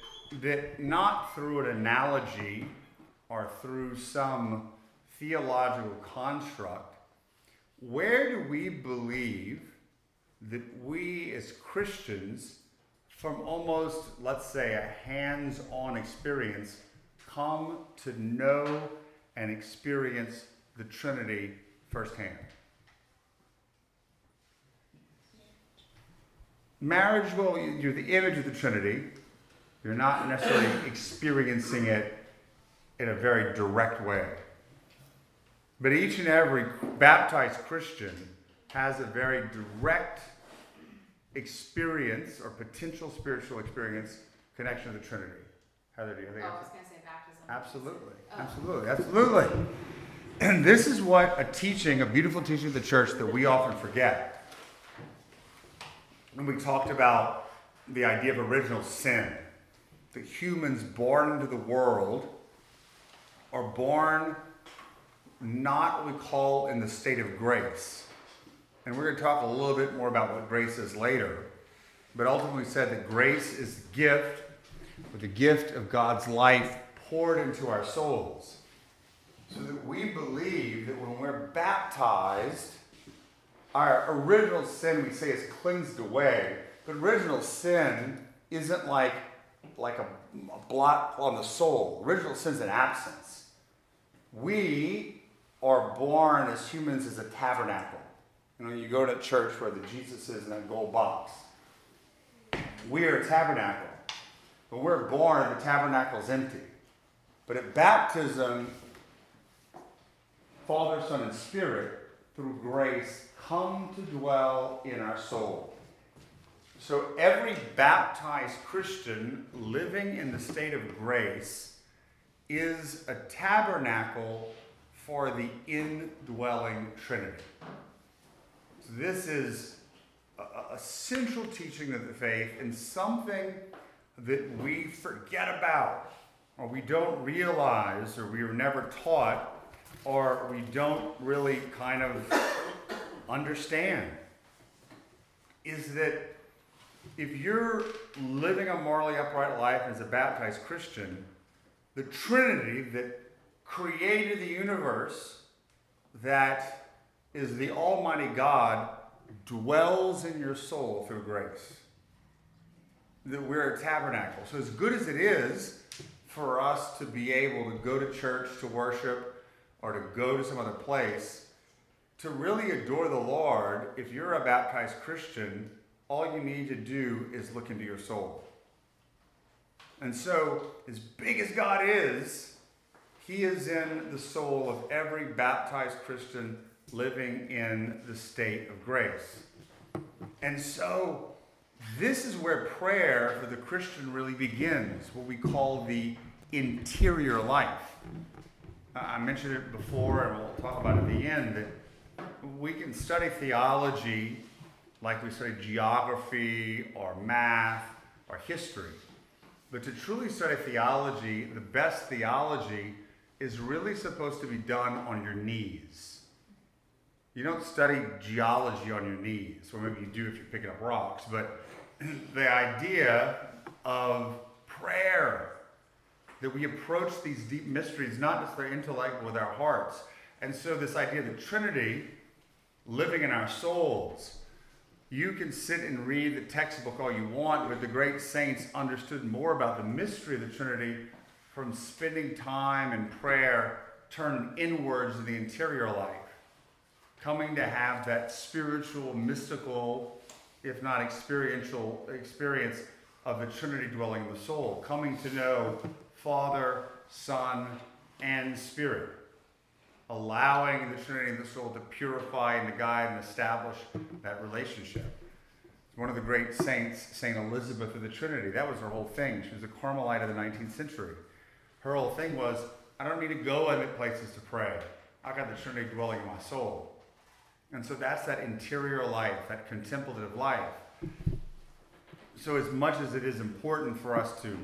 A: that not through an analogy or through some theological construct, where do we believe that we as Christians, from almost, let's say, a hands on experience, come to know and experience the Trinity firsthand? Marriage, well, you're the image of the Trinity. You're not necessarily experiencing it in a very direct way. But each and every baptized Christian has a very direct experience or potential spiritual experience connection to the Trinity. Heather, do you have
B: Oh? I was gonna say baptism.
A: Absolutely,
B: Oh.
A: absolutely, absolutely. And this is what a teaching, a beautiful teaching of the church that we often forget. And we talked about the idea of original sin. That humans born into the world are born not what we call in the state of grace. And we're going to talk a little bit more about what grace is later. But ultimately, we said that grace is the gift, or the gift of God's life poured into our souls. So that we believe that when we're baptized, our original sin, we say, is cleansed away. But original sin isn't like, like a, a blot on the soul. Original sin is an absence. We are born as humans as a tabernacle. You know, you go to church where the Jesus is in that gold box. We are a tabernacle. When we're born, and the tabernacle is empty. But at baptism, Father, Son, and Spirit, through grace, come to dwell in our soul. So every baptized Christian living in the state of grace is a tabernacle for the indwelling Trinity. So this is a, a central teaching of the faith and something that we forget about or we don't realize or we were never taught or we don't really kind of understand is that if you're living a morally upright life as a baptized Christian, the Trinity that created the universe, that is the Almighty God, dwells in your soul through grace. That we're a tabernacle. So, as good as it is for us to be able to go to church to worship or to go to some other place, to really adore the Lord, if you're a baptized Christian, all you need to do is look into your soul. And so, as big as God is, He is in the soul of every baptized Christian living in the state of grace. And so, this is where prayer for the Christian really begins, what we call the interior life. I mentioned it before, and we'll talk about it at the end, that we can study theology like we study geography or math or history. But to truly study theology, the best theology is really supposed to be done on your knees. You don't study geology on your knees, or maybe you do if you're picking up rocks, but the idea of prayer, that we approach these deep mysteries not just their intellect, but with our hearts. And so, this idea of the Trinity living in our souls, you can sit and read the textbook all you want, but the great saints understood more about the mystery of the Trinity from spending time in prayer, turned inwards to the interior life, coming to have that spiritual, mystical, if not experiential experience of the Trinity dwelling in the soul, coming to know Father, Son, and Spirit allowing the Trinity in the soul to purify and to guide and establish that relationship. One of the great saints, Saint Elizabeth of the Trinity, that was her whole thing. She was a Carmelite of the 19th century. Her whole thing was, I don't need to go other places to pray. I got the Trinity dwelling in my soul. And so that's that interior life, that contemplative life. So as much as it is important for us to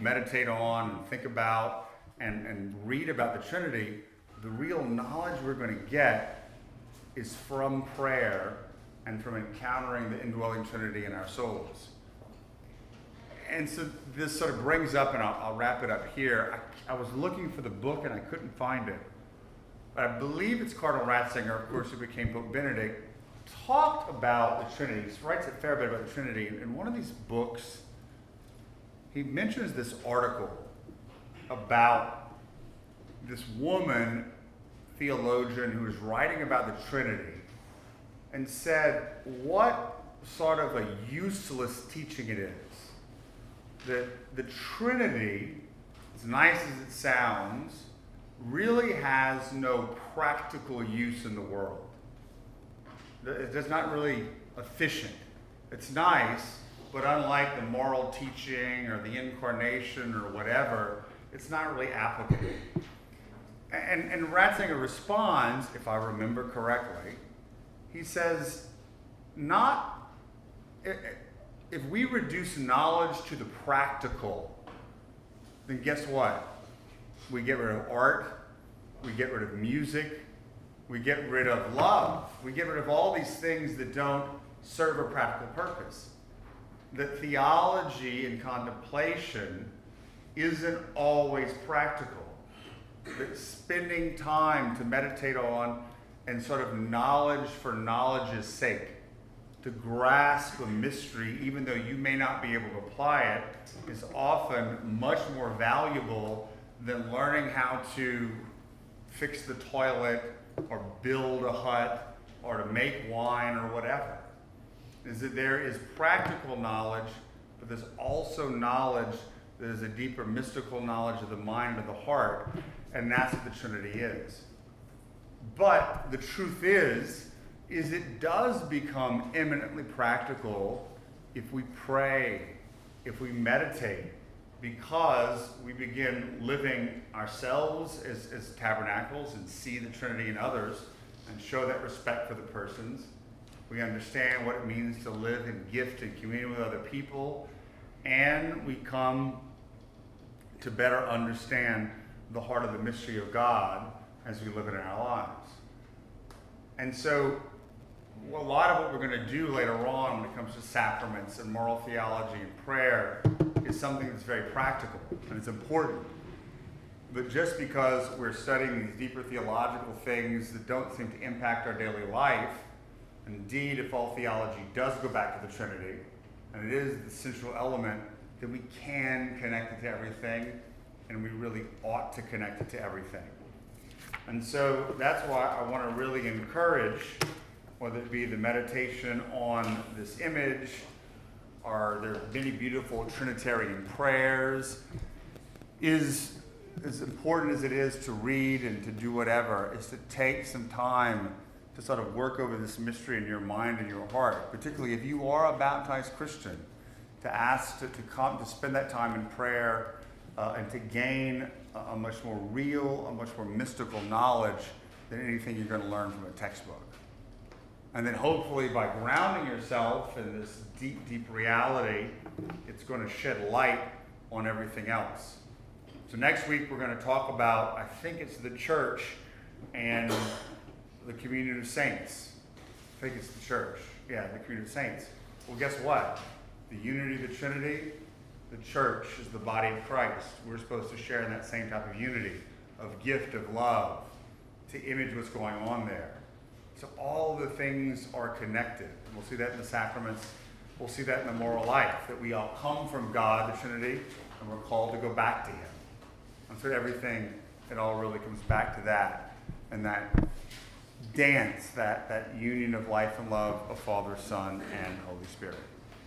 A: meditate on and think about and, and read about the Trinity, the real knowledge we're going to get is from prayer and from encountering the indwelling Trinity in our souls. And so this sort of brings up, and I'll, I'll wrap it up here. I, I, was looking for the book and I couldn't find it. But I believe it's Cardinal Ratzinger, of course, who became Pope Benedict, talked about the Trinity. He writes a fair bit about the Trinity. In one of these books, he mentions this article about this woman theologian who was writing about the Trinity and said what sort of a useless teaching it is. That the Trinity, as nice as it sounds, really has no practical use in the world. It's not really efficient. It's nice, but unlike the moral teaching or the incarnation or whatever, it's not really applicable. And, and Ratzinger responds, if I remember correctly, he says, not if we reduce knowledge to the practical, then guess what? We get rid of art, we get rid of music, we get rid of love, we get rid of all these things that don't serve a practical purpose. That theology and contemplation isn't always practical. That spending time to meditate on and sort of knowledge for knowledge's sake, to grasp a mystery, even though you may not be able to apply it, is often much more valuable than learning how to fix the toilet or build a hut or to make wine or whatever. Is that there is practical knowledge, but there's also knowledge that is a deeper mystical knowledge of the mind of the heart, and that's what the Trinity is. But the truth is, is it does become eminently practical if we pray, if we meditate, because we begin living ourselves as, as tabernacles and see the Trinity in others and show that respect for the persons. We understand what it means to live in gift and communion with other people, and we come to better understand the heart of the mystery of God as we live it in our lives. And so, a lot of what we're going to do later on when it comes to sacraments and moral theology and prayer is something that's very practical and it's important. But just because we're studying these deeper theological things that don't seem to impact our daily life, indeed, if all theology does go back to the Trinity, and it is the central element, then we can connect it to everything, and we really ought to connect it to everything. And so that's why I want to really encourage, whether it be the meditation on this image, are there many beautiful Trinitarian prayers, is as important as it is to read and to do whatever, is to take some time to sort of work over this mystery in your mind and your heart, particularly if you are a baptized Christian, to ask to, to come to spend that time in prayer uh, and to gain a, a much more real, a much more mystical knowledge than anything you're going to learn from a textbook. And then hopefully by grounding yourself in this deep, deep reality, it's going to shed light on everything else. So next week we're going to talk about, I think it's the church and the community of saints. I think it's the church. Yeah, the community of saints. Well, guess what? The unity of the Trinity the church is the body of Christ. We're supposed to share in that same type of unity, of gift, of love, to image what's going on there. So all the things are connected. We'll see that in the sacraments. We'll see that in the moral life, that we all come from God, the Trinity, and we're called to go back to Him. And so everything, it all really comes back to that. And that dance, that, that union of life and love of Father, Son, and Holy Spirit.